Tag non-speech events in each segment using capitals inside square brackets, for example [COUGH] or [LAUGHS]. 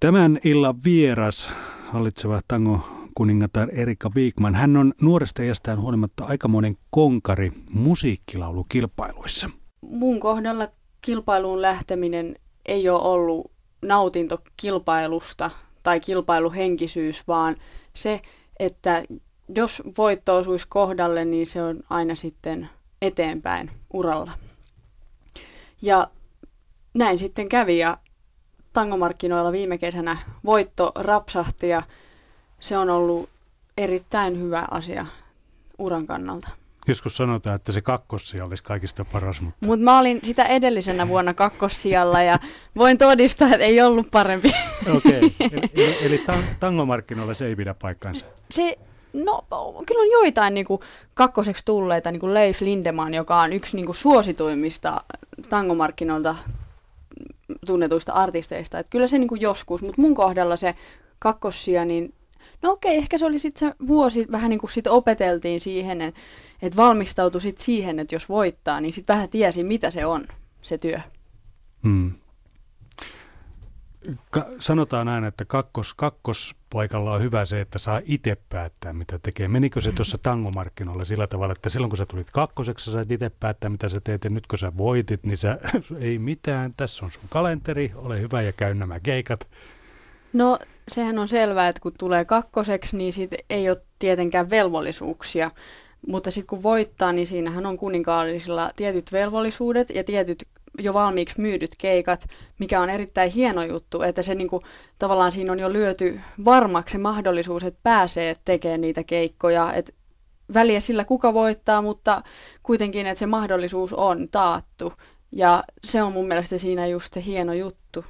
Tämän illan vieras, hallitseva tango kuningatar Erika Viikman. Hän on nuoresta iästään huolimatta aikamoinen konkari musiikkilaulukilpailuissa. Mun kohdalla kilpailuun lähteminen ei ole ollut nautinto kilpailusta tai kilpailuhenkisyys, vaan se, että jos voitto osuisi kohdalle, niin se on aina sitten eteenpäin uralla. Ja näin sitten kävi ja tangomarkkinoilla viime kesänä voitto rapsahti ja se on ollut erittäin hyvä asia uran kannalta. Joskus sanotaan, että se kakkossija olisi kaikista paras. Mutta Mut mä olin sitä edellisenä vuonna kakkossijalla ja voin todistaa, että ei ollut parempi. Okei, okay. [LAUGHS] eli, eli tangomarkkinoilla se ei pidä paikkaansa. Se, no kyllä on joitain niin kuin, kakkoseksi tulleita, niin kuin Leif Lindemann, joka on yksi niin kuin, suosituimmista tangomarkkinoilta tunnetuista artisteista. Että kyllä se niin kuin, joskus, mutta mun kohdalla se kakkossia, niin no okei, ehkä se oli sitten se vuosi, vähän niin kuin sit opeteltiin siihen, että et valmistautui sit siihen, että jos voittaa, niin sitten vähän tiesi, mitä se on, se työ. Hmm. Ka- sanotaan aina, että kakkos, kakkospaikalla on hyvä se, että saa itse päättää, mitä tekee. Menikö se tuossa tangomarkkinoilla sillä tavalla, että silloin kun sä tulit kakkoseksi, sä sait itse päättää, mitä sä teet, ja nyt kun sä voitit, niin sä, [LAUGHS] ei mitään, tässä on sun kalenteri, ole hyvä ja käy nämä keikat. No sehän on selvää, että kun tulee kakkoseksi, niin siitä ei ole tietenkään velvollisuuksia. Mutta sitten kun voittaa, niin siinähän on kuninkaallisilla tietyt velvollisuudet ja tietyt jo valmiiksi myydyt keikat, mikä on erittäin hieno juttu, että se niinku, tavallaan siinä on jo lyöty varmaksi se mahdollisuus, että pääsee tekemään niitä keikkoja, että väliä sillä kuka voittaa, mutta kuitenkin, että se mahdollisuus on taattu. Ja se on mun mielestä siinä just se hieno juttu.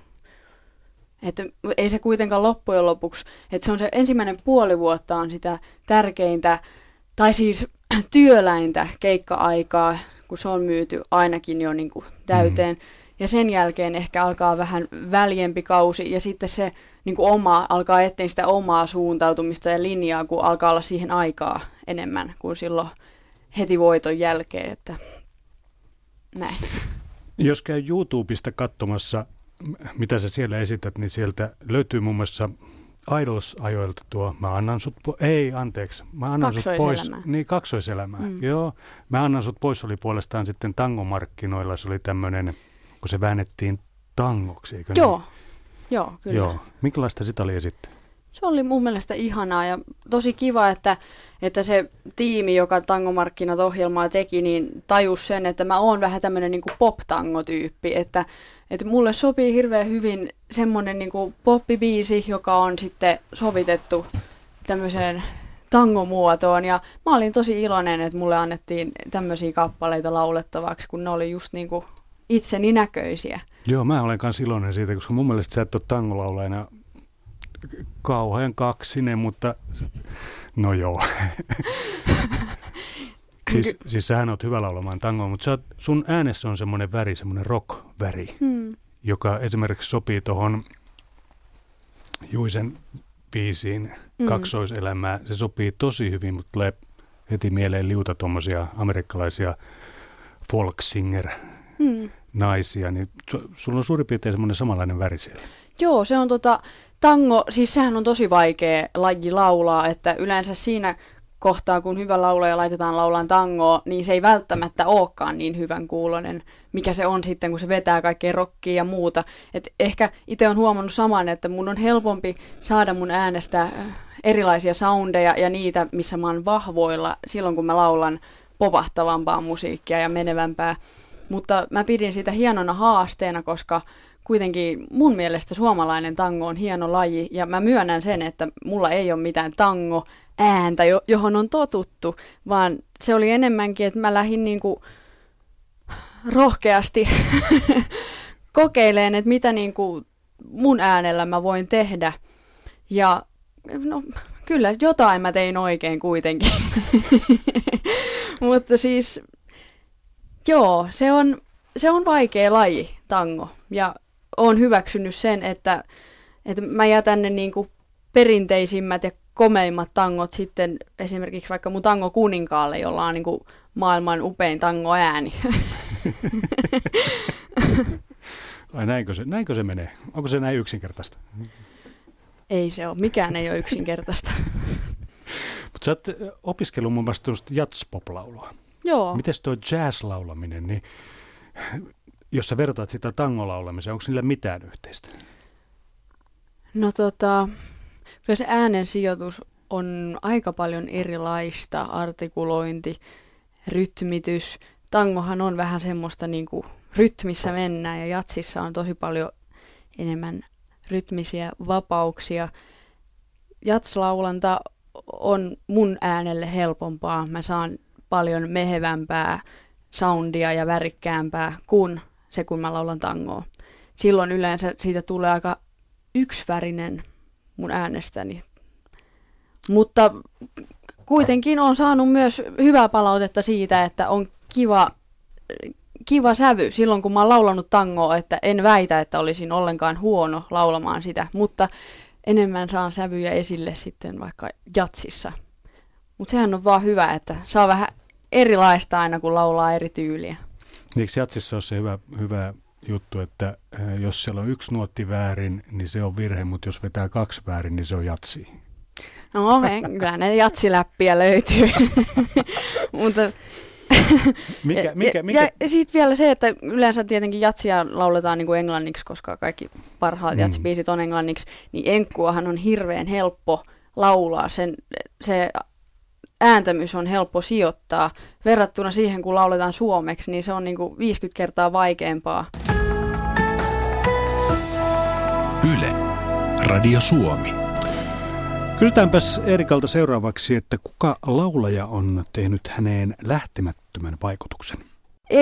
Että ei se kuitenkaan loppujen lopuksi, että se on se ensimmäinen puoli vuotta on sitä tärkeintä, tai siis [CLEARS THROAT] työläintä keikka-aikaa, kun se on myyty ainakin jo niin kuin täyteen. Mm. Ja sen jälkeen ehkä alkaa vähän väljempi kausi ja sitten se niin kuin oma, alkaa eteen sitä omaa suuntautumista ja linjaa, kun alkaa olla siihen aikaa enemmän kuin silloin heti voiton jälkeen. Että näin. Jos käy YouTubesta katsomassa mitä sä siellä esität, niin sieltä löytyy muun muassa Idols-ajoilta tuo, mä annan sut po- ei anteeksi, mä annan sut pois, niin kaksoiselämää, mm. joo, mä annan sut pois, oli puolestaan sitten tangomarkkinoilla, se oli tämmöinen, kun se väännettiin tangoksi, eikö Joo, niin? joo, kyllä. Joo, minkälaista sitä oli esittää? Se oli mun mielestä ihanaa ja tosi kiva, että, että se tiimi, joka tangomarkkinat ohjelmaa teki, niin tajus sen, että mä oon vähän tämmöinen niin pop-tango-tyyppi, että että mulle sopii hirveän hyvin semmoinen niin poppibiisi, joka on sitten sovitettu tämmöiseen tangomuotoon. Ja mä olin tosi iloinen, että mulle annettiin tämmöisiä kappaleita laulettavaksi, kun ne oli just niin kuin itseni näköisiä. Joo, mä olen myös iloinen siitä, koska mun mielestä sä et ole tangolaulajana kauhean kaksinen, mutta no joo. [LAUGHS] Siis, siis sähän oot hyvä laulamaan tangoa, mutta oot, sun äänessä on semmoinen väri, semmoinen rock-väri, hmm. joka esimerkiksi sopii tuohon Juisen biisiin hmm. kaksoiselämää. Se sopii tosi hyvin, mutta tulee heti mieleen liuta tuommoisia amerikkalaisia folk singer hmm. naisia, niin su, sulla on suurin piirtein semmoinen samanlainen väri siellä. Joo, se on tota, tango, siis sehän on tosi vaikea laji laulaa, että yleensä siinä kohtaa, kun hyvä laulaja laitetaan laulaan tangoa, niin se ei välttämättä olekaan niin hyvän kuulonen, mikä se on sitten, kun se vetää kaikkea rockia ja muuta. Et ehkä itse on huomannut saman, että mun on helpompi saada mun äänestä äh, erilaisia soundeja ja niitä, missä mä oon vahvoilla silloin, kun mä laulan povahtavampaa musiikkia ja menevämpää. Mutta mä pidin sitä hienona haasteena, koska kuitenkin mun mielestä suomalainen tango on hieno laji ja mä myönnän sen, että mulla ei ole mitään tango ääntä, johon on totuttu, vaan se oli enemmänkin, että mä lähdin niin kuin rohkeasti [LAUGHS] kokeileen, että mitä niin kuin mun äänellä mä voin tehdä. Ja no, kyllä jotain mä tein oikein kuitenkin. [LAUGHS] Mutta siis, joo, se on, se on vaikea laji, tango. Ja on hyväksynyt sen, että, että mä jätän ne niin kuin perinteisimmät ja komeimmat tangot sitten esimerkiksi vaikka mun tango kuninkaalle, jolla on niin kuin maailman upein tango ääni. [LAUGHS] Ai näinkö se, näinkö se menee? Onko se näin yksinkertaista? Ei se ole. Mikään ei ole yksinkertaista. [LAUGHS] Mutta sä oot opiskellut muun muassa jatspop-laulua. Joo. Miten tuo jazz-laulaminen, niin jos sä vertaat sitä tangolaulamiseen, onko niillä mitään yhteistä? No tota, kyllä se äänen sijoitus on aika paljon erilaista, artikulointi, rytmitys. Tangohan on vähän semmoista niin kuin rytmissä mennään ja jatsissa on tosi paljon enemmän rytmisiä vapauksia. Jatslaulanta on mun äänelle helpompaa. Mä saan paljon mehevämpää soundia ja värikkäämpää kuin se, kun mä laulan tangoa. Silloin yleensä siitä tulee aika yksivärinen mun äänestäni. Mutta kuitenkin on saanut myös hyvää palautetta siitä, että on kiva, kiva sävy silloin, kun mä oon laulanut tangoa, että en väitä, että olisin ollenkaan huono laulamaan sitä, mutta enemmän saan sävyjä esille sitten vaikka jatsissa. Mutta sehän on vaan hyvä, että saa vähän erilaista aina, kun laulaa eri tyyliä. Eikö jatsissa ole se hyvä, hyvä juttu, että eh, jos siellä on yksi nuotti väärin, niin se on virhe, mutta jos vetää kaksi väärin, niin se on jatsi. No, kyllä ne jatsiläppiä löytyy. [LAUGHS] mutta mikä, mikä, mikä? Ja, ja sitten vielä se, että yleensä tietenkin jatsia lauletaan niin kuin englanniksi, koska kaikki parhaat mm. jatsibiisit on englanniksi, niin enkkuahan on hirveän helppo laulaa. Sen, se ääntämys on helppo sijoittaa. Verrattuna siihen, kun lauletaan suomeksi, niin se on niin kuin 50 kertaa vaikeampaa. Yle. Radio Suomi. Kysytäänpäs Erikalta seuraavaksi, että kuka laulaja on tehnyt häneen lähtemättömän vaikutuksen?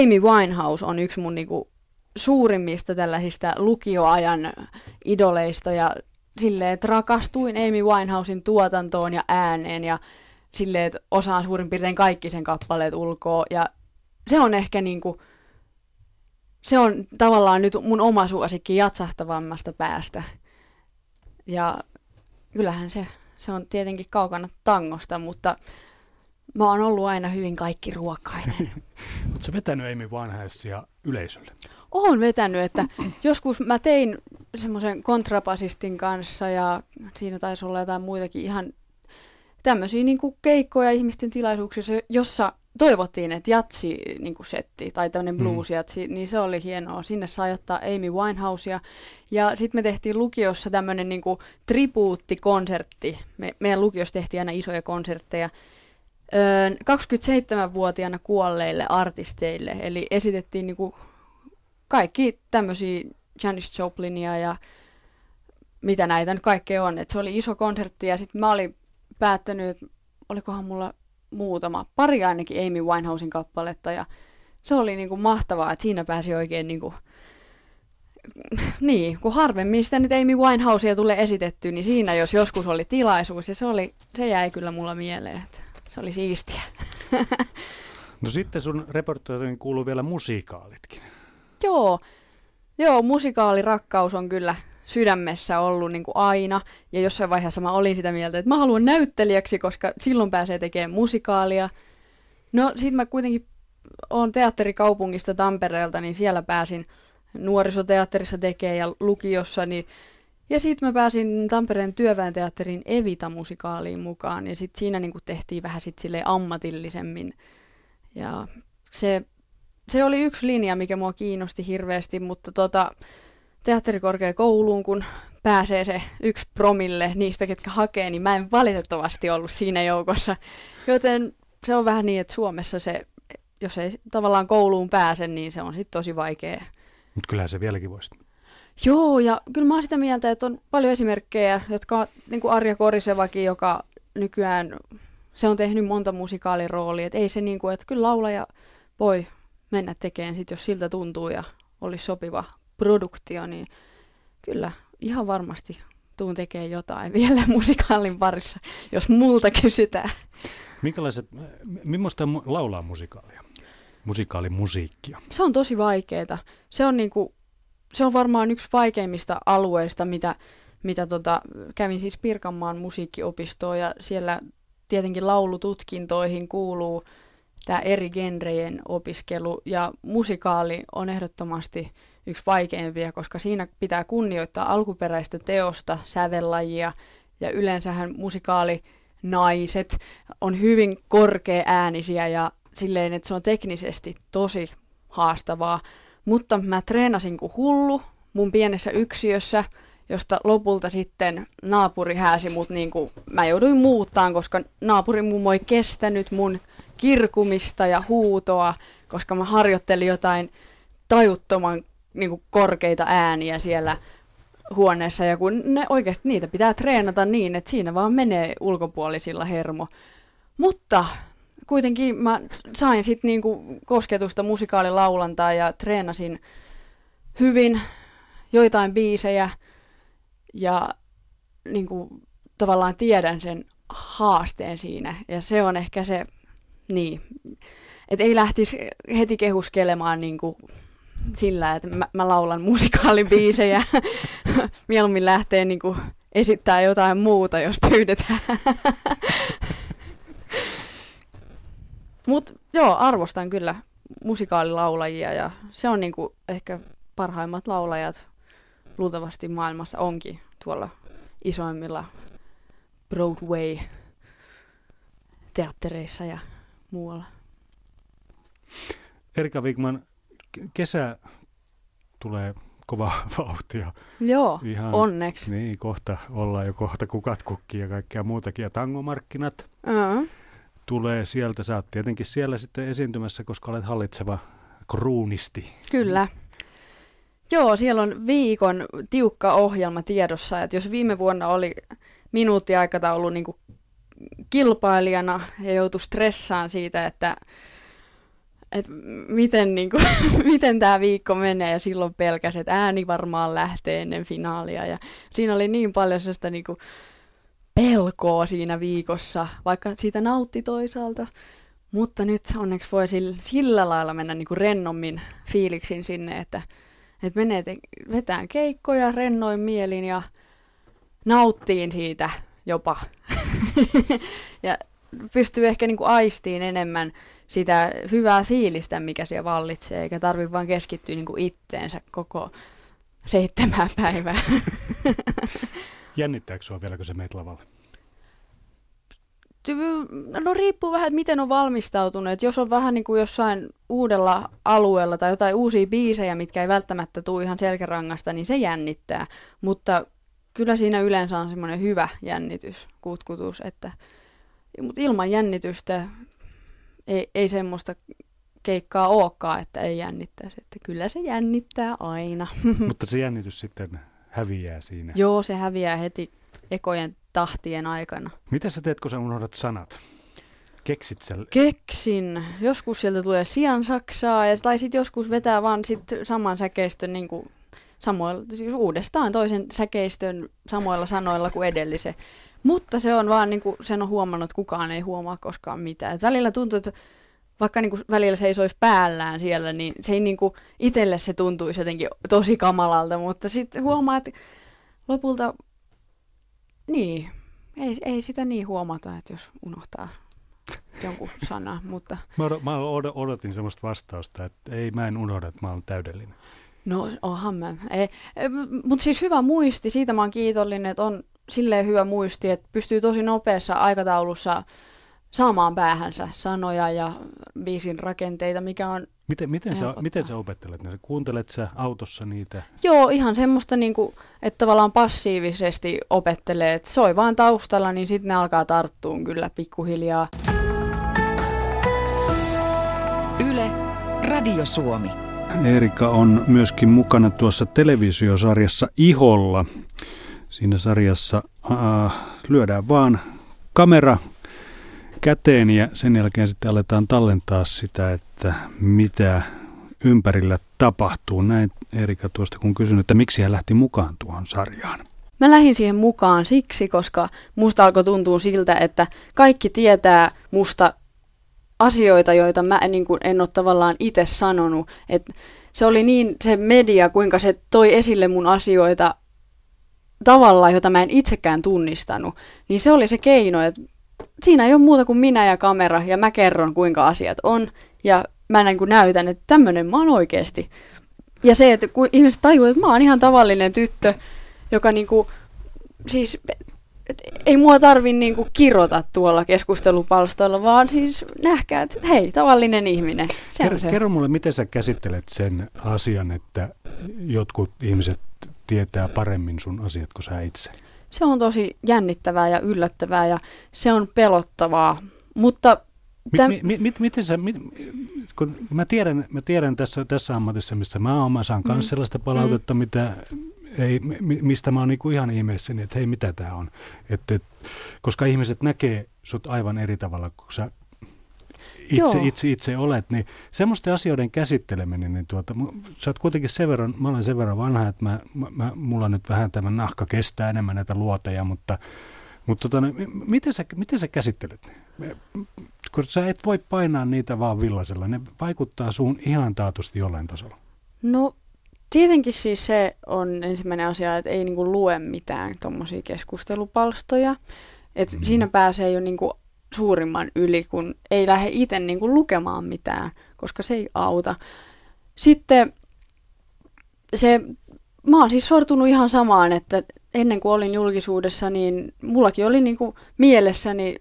Amy Winehouse on yksi mun niinku suurimmista tällaisista lukioajan idoleista ja silleen, että rakastuin Amy Winehousein tuotantoon ja ääneen ja silleen, että osaan suurin piirtein kaikki sen kappaleet ulkoa. Ja se on ehkä niin kuin, se on tavallaan nyt mun oma suosikki jatsahtavammasta päästä. Ja kyllähän se, se on tietenkin kaukana tangosta, mutta mä oon ollut aina hyvin kaikki ruokainen. [LAUGHS] Oletko vetänyt Amy Winehouseia yleisölle? Oon vetänyt, että joskus mä tein semmoisen kontrapasistin kanssa ja siinä taisi olla jotain muitakin ihan tämmöisiä niin kuin keikkoja ihmisten tilaisuuksissa, jossa toivottiin, että jatsi niin kuin setti tai tämmöinen mm. blues jatsi, mm. niin se oli hienoa. Sinne sai ottaa Amy Winehousea. Ja sitten me tehtiin lukiossa tämmöinen niin kuin tribuuttikonsertti. Me, meidän lukiossa tehtiin aina isoja konsertteja. Öö, 27-vuotiaana kuolleille artisteille. Eli esitettiin niin kuin kaikki tämmöisiä Janis Joplinia ja mitä näitä nyt kaikkea on. Et se oli iso konsertti ja sitten mä olin päättänyt, että olikohan mulla muutama, pari ainakin Amy Winehousein kappaletta ja se oli niin kuin mahtavaa, että siinä pääsi oikein niin kuin, niin, kun harvemmin sitä nyt Amy Winehousea tulee esitetty, niin siinä jos joskus oli tilaisuus ja se, oli, se jäi kyllä mulla mieleen, että se oli siistiä. [LAUGHS] No sitten sun repertoariin kuuluu vielä musikaalitkin. Joo, joo musikaalirakkaus on kyllä sydämessä ollut niin kuin aina. Ja jossain vaiheessa mä olin sitä mieltä, että mä haluan näyttelijäksi, koska silloin pääsee tekemään musikaalia. No sit mä kuitenkin olen teatterikaupungista Tampereelta, niin siellä pääsin nuorisoteatterissa tekemään ja lukiossa, niin ja sitten mä pääsin Tampereen työväenteatterin Evita-musikaaliin mukaan, ja sitten siinä niinku tehtiin vähän sit ammatillisemmin. Ja se, se oli yksi linja, mikä mua kiinnosti hirveästi, mutta tota, teatterikorkeakouluun, kun pääsee se yksi promille niistä, ketkä hakee, niin mä en valitettavasti ollut siinä joukossa. Joten se on vähän niin, että Suomessa se, jos ei tavallaan kouluun pääse, niin se on sitten tosi vaikea. Mutta kyllähän se vieläkin voisi. Joo, ja kyllä mä oon sitä mieltä, että on paljon esimerkkejä, jotka, niin kuin Arja Korisevakin, joka nykyään, se on tehnyt monta musikaaliroolia, että ei se niin kuin, että kyllä laulaja voi mennä tekemään sit, jos siltä tuntuu ja olisi sopiva produktio, niin kyllä ihan varmasti tuun tekemään jotain [LAUGHS] vielä musikaalin parissa, jos multa kysytään. Minkälaiset, millaista laulaa musikaalia? Musikaalimusiikkia. Se on tosi vaikeaa. Se on, niinku, se on varmaan yksi vaikeimmista alueista, mitä, mitä tota, kävin siis Pirkanmaan musiikkiopistoon ja siellä tietenkin laulututkintoihin kuuluu tämä eri genrejen opiskelu ja musikaali on ehdottomasti yksi vaikeimpia, koska siinä pitää kunnioittaa alkuperäistä teosta, sävellajia ja yleensähän musikaali naiset on hyvin korkea äänisiä ja silleen, että se on teknisesti tosi haastavaa. Mutta mä treenasin kuin hullu mun pienessä yksiössä, josta lopulta sitten naapuri hääsi mut niin kuin, mä jouduin muuttaan, koska naapuri mummo ei kestänyt mun kirkumista ja huutoa, koska mä harjoittelin jotain tajuttoman niin kuin korkeita ääniä siellä huoneessa ja kun ne oikeasti niitä pitää treenata niin, että siinä vaan menee ulkopuolisilla hermo. Mutta kuitenkin mä sain sitten niinku kosketusta musikaalilaulantaa ja treenasin hyvin joitain biisejä ja niinku, tavallaan tiedän sen haasteen siinä. Ja se on ehkä se, niin, että ei lähtisi heti kehuskelemaan niinku sillä, että mä, mä laulan musikaalibiisejä. [LAUGHS] Mieluummin lähtee niinku esittää jotain muuta, jos pyydetään. Mutta joo, arvostan kyllä musikaalilaulajia ja se on niinku ehkä parhaimmat laulajat luultavasti maailmassa onkin tuolla isoimmilla Broadway-teattereissa ja muualla. Erika Wigman, kesä tulee kova [LAUGHS] vauhtia. Joo, Ihan, onneksi. Niin, kohta ollaan jo kohta kukat kukki ja kaikkea muutakin. Ja tangomarkkinat uh-huh. tulee sieltä. Sä oot tietenkin siellä sitten esiintymässä, koska olet hallitseva kruunisti. Kyllä. Joo, siellä on viikon tiukka ohjelma tiedossa. Että jos viime vuonna oli minuuttiaikataulu niin kuin kilpailijana ja joutui stressaan siitä, että että miten, niin kuin, [LAUGHS] miten tämä viikko menee ja silloin pelkäsi, että ääni varmaan lähtee ennen finaalia ja siinä oli niin paljon sellaista niin kuin, pelkoa siinä viikossa, vaikka siitä nautti toisaalta. Mutta nyt onneksi voi sillä, sillä lailla mennä niin kuin rennommin fiiliksin sinne, että, että menee te- vetään keikkoja rennoin mielin ja nauttiin siitä jopa. [LAUGHS] ja pystyy ehkä niin kuin aistiin enemmän sitä hyvää fiilistä, mikä siellä vallitsee, eikä tarvitse vaan keskittyä niin kuin itteensä koko seitsemän päivää. [LAUGHS] Jännittääkö sinua vieläkö se meet lavalle? No riippuu vähän, että miten on valmistautunut. Et jos on vähän niin kuin jossain uudella alueella tai jotain uusia biisejä, mitkä ei välttämättä tule ihan selkärangasta, niin se jännittää. Mutta kyllä siinä yleensä on semmoinen hyvä jännitys, kutkutus, että mutta ilman jännitystä ei, ei semmoista keikkaa olekaan, että ei jännittäisi. Että kyllä se jännittää aina. [LAUGHS] Mutta se jännitys sitten häviää siinä. Joo, se häviää heti ekojen tahtien aikana. Mitä sä teet, kun sä unohdat sanat? Keksit sä? Keksin. Joskus sieltä tulee sian saksaa, ja, tai sitten joskus vetää vaan sit saman säkeistön niin kuin samoilla, siis uudestaan toisen säkeistön samoilla sanoilla kuin edellisen. Mutta se on vaan, niin kuin, sen on huomannut, että kukaan ei huomaa koskaan mitään. Et välillä tuntuu, että vaikka niin kuin välillä seisoisi päällään siellä, niin se ei niin kuin, itselle se tuntuisi jotenkin tosi kamalalta, mutta sitten huomaa, että lopulta, niin, ei, ei sitä niin huomata, että jos unohtaa jonkun sana, mutta... Mä, odot, mä odotin semmoista vastausta, että ei, mä en unohda, että mä olen täydellinen. No, ohan mä. Ei, mutta siis hyvä muisti, siitä mä oon kiitollinen, että on silleen hyvä muisti, että pystyy tosi nopeassa aikataulussa saamaan päähänsä sanoja ja biisin rakenteita, mikä on Miten, miten, sä, miten sä opettelet ne? Kuuntelet sä autossa niitä? Joo, ihan semmoista, niin kuin, että tavallaan passiivisesti opettelee, että soi vaan taustalla, niin sitten ne alkaa tarttua kyllä pikkuhiljaa. Yle, Radio Suomi. Erika on myöskin mukana tuossa televisiosarjassa Iholla. Siinä sarjassa äh, lyödään vaan kamera käteen ja sen jälkeen sitten aletaan tallentaa sitä, että mitä ympärillä tapahtuu. Näin Erika tuosta kun kysyn, että miksi hän lähti mukaan tuohon sarjaan. Mä lähdin siihen mukaan siksi, koska musta alkoi tuntua siltä, että kaikki tietää musta asioita, joita mä en, niin kuin, en ole tavallaan itse sanonut. Et se oli niin se media, kuinka se toi esille mun asioita tavalla, jota mä en itsekään tunnistanut, niin se oli se keino, että siinä ei ole muuta kuin minä ja kamera, ja mä kerron, kuinka asiat on, ja mä näin kuin näytän, että tämmöinen mä oon oikeasti. Ja se, että kun ihmiset tajuavat, että mä oon ihan tavallinen tyttö, joka niinku, siis et ei mua tarvi niinku kirota tuolla keskustelupalstoilla, vaan siis nähkää, että hei, tavallinen ihminen. Se kerro, se. kerro mulle, miten sä käsittelet sen asian, että jotkut ihmiset tietää paremmin sun asiat kuin sä itse? Se on tosi jännittävää ja yllättävää ja se on pelottavaa, mutta... Täm... Mi, mi, mi, miten sä, mi, kun mä tiedän, mä tiedän tässä, tässä ammatissa, missä mä oon, mä saan myös mm. sellaista palautetta, mm. mitä ei, mistä mä oon niinku ihan ihmeessäni, että hei, mitä tämä on. Et, et, koska ihmiset näkee sut aivan eri tavalla, kun sä itse, itse, itse olet, niin semmoisten asioiden käsitteleminen, niin tuota, sä oot kuitenkin sen verran, mä olen sen verran vanha, että mä, mä, mulla nyt vähän tämä nahka kestää enemmän näitä luoteja, mutta, mutta tota, niin, miten, sä, miten sä käsittelet ne? Kun sä et voi painaa niitä vaan villasella, ne vaikuttaa suun ihan taatusti jollain tasolla. No Tietenkin siis se on ensimmäinen asia, että ei niinku lue mitään tuommoisia keskustelupalstoja. Et mm. Siinä pääsee jo niinku suurimman yli, kun ei lähde itse niinku lukemaan mitään, koska se ei auta. Sitten se, mä oon siis sortunut ihan samaan, että ennen kuin olin julkisuudessa, niin mullakin oli niinku mielessäni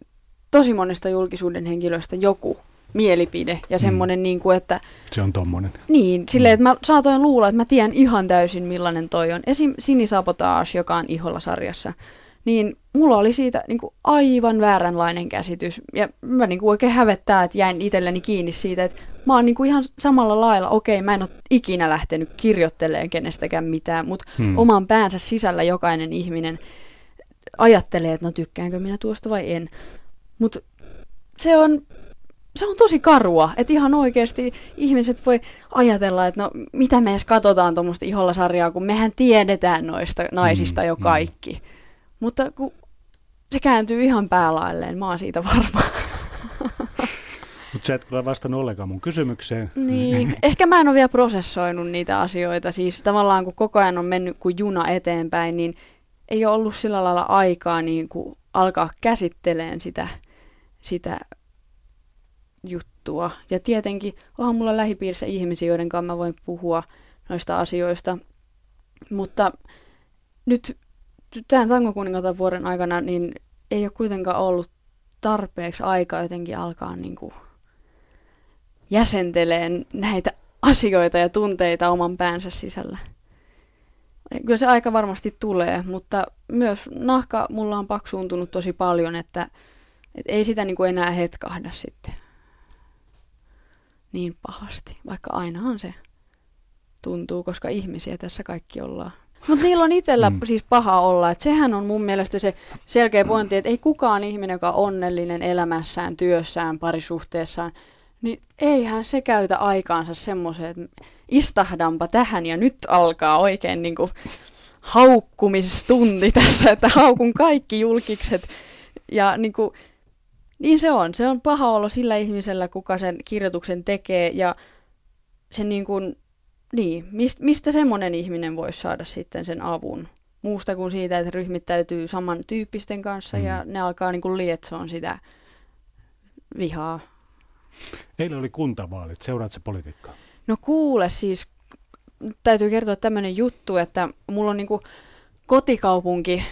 tosi monesta julkisuuden henkilöstä joku mielipide ja semmoinen, mm. niin kuin, että... Se on tommonen. Niin, silleen, että mä saatoin luulla, että mä tiedän ihan täysin millainen toi on. Esim. Sinisabotage, joka on Iholla-sarjassa, niin mulla oli siitä niin kuin aivan vääränlainen käsitys. Ja mä niin kuin oikein hävettää, että jäin itselleni kiinni siitä, että mä oon niin kuin ihan samalla lailla, okei, mä en ole ikinä lähtenyt kirjoittelemaan kenestäkään mitään, mutta hmm. oman päänsä sisällä jokainen ihminen ajattelee, että no tykkäänkö minä tuosta vai en. Mutta se on se on tosi karua, että ihan oikeasti ihmiset voi ajatella, että no mitä me edes katsotaan tuommoista iholla-sarjaa, kun mehän tiedetään noista naisista mm, jo mm. kaikki. Mm. Mutta kun se kääntyy ihan päälailleen, mä oon siitä varma. Mutta sä et kyllä vastannut ollenkaan mun kysymykseen. Niin, [LAUGHS] ehkä mä en ole vielä prosessoinut niitä asioita. Siis tavallaan kun koko ajan on mennyt kuin juna eteenpäin, niin ei ole ollut sillä lailla aikaa niin kuin alkaa käsitteleen sitä, sitä juttua. Ja tietenkin onhan mulla lähipiirissä ihmisiä, joiden kanssa mä voin puhua noista asioista. Mutta nyt tämän tangokuningatar vuoden aikana niin ei ole kuitenkaan ollut tarpeeksi aikaa jotenkin alkaa niin kuin jäsenteleen näitä asioita ja tunteita oman päänsä sisällä. Kyllä se aika varmasti tulee, mutta myös nahka mulla on paksuuntunut tosi paljon, että, että ei sitä niin kuin enää hetkahda sitten niin pahasti, vaikka ainahan se tuntuu, koska ihmisiä tässä kaikki ollaan. Mutta niillä on itsellä mm. siis paha olla, että sehän on mun mielestä se selkeä pointti, että ei kukaan ihminen, joka on onnellinen elämässään, työssään, parisuhteessaan, niin eihän se käytä aikaansa semmoiseen, että istahdanpa tähän ja nyt alkaa oikein niin kuin haukkumistunti tässä, että haukun kaikki julkikset ja niin kuin, niin se on. Se on paha olla sillä ihmisellä, kuka sen kirjoituksen tekee ja sen niin kuin, niin, mist, mistä semmoinen ihminen voisi saada sitten sen avun? Muusta kuin siitä, että ryhmittäytyy samantyyppisten kanssa mm. ja ne alkaa niin kuin lietsoon sitä vihaa. Eilen oli kuntavaalit. Seuraatko politiikkaa? No kuule siis, täytyy kertoa tämmöinen juttu, että mulla on niin kuin kotikaupunki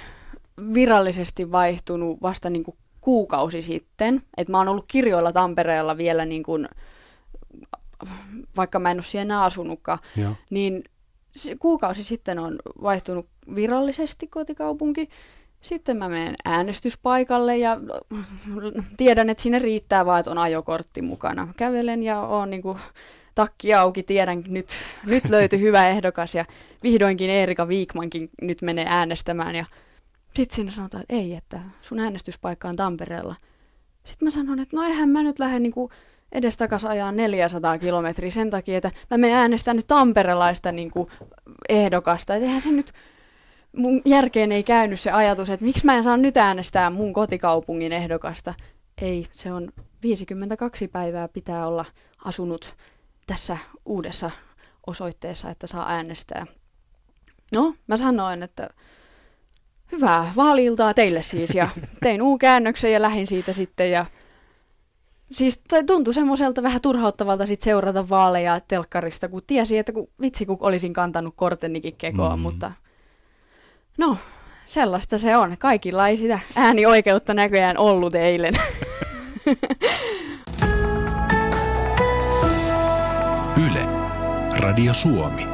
virallisesti vaihtunut vasta niin kuin kuukausi sitten. Että mä oon ollut kirjoilla Tampereella vielä niin kuin, vaikka mä en ole siellä asunutkaan, Joo. niin se, kuukausi sitten on vaihtunut virallisesti kotikaupunki. Sitten mä menen äänestyspaikalle ja tiedän, että sinne riittää vaan, että on ajokortti mukana. Kävelen ja on niin kuin takki auki, tiedän, nyt, nyt löytyi hyvä ehdokas ja vihdoinkin Erika Viikmankin nyt menee äänestämään ja sitten siinä sanotaan, että ei, että sun äänestyspaikka on Tampereella. Sitten mä sanon, että no eihän mä nyt lähde niinku edestakas ajaa 400 kilometriä sen takia, että mä menen äänestämään nyt tamperelaista niinku ehdokasta. Että eihän se nyt, mun järkeen ei käynyt se ajatus, että miksi mä en saa nyt äänestää mun kotikaupungin ehdokasta. Ei, se on 52 päivää pitää olla asunut tässä uudessa osoitteessa, että saa äänestää. No, mä sanoin, että hyvää vaaliltaa teille siis ja [LAUGHS] tein U-käännöksen ja lähin siitä sitten ja siis tuntui semmoiselta vähän turhauttavalta sit seurata vaaleja telkkarista, kun tiesi, että kun, vitsi kun olisin kantanut kortenikin kekoon, mm. mutta no, sellaista se on. Kaikilla ei sitä äänioikeutta näköjään ollut eilen. [LAUGHS] Yle, Radio Suomi.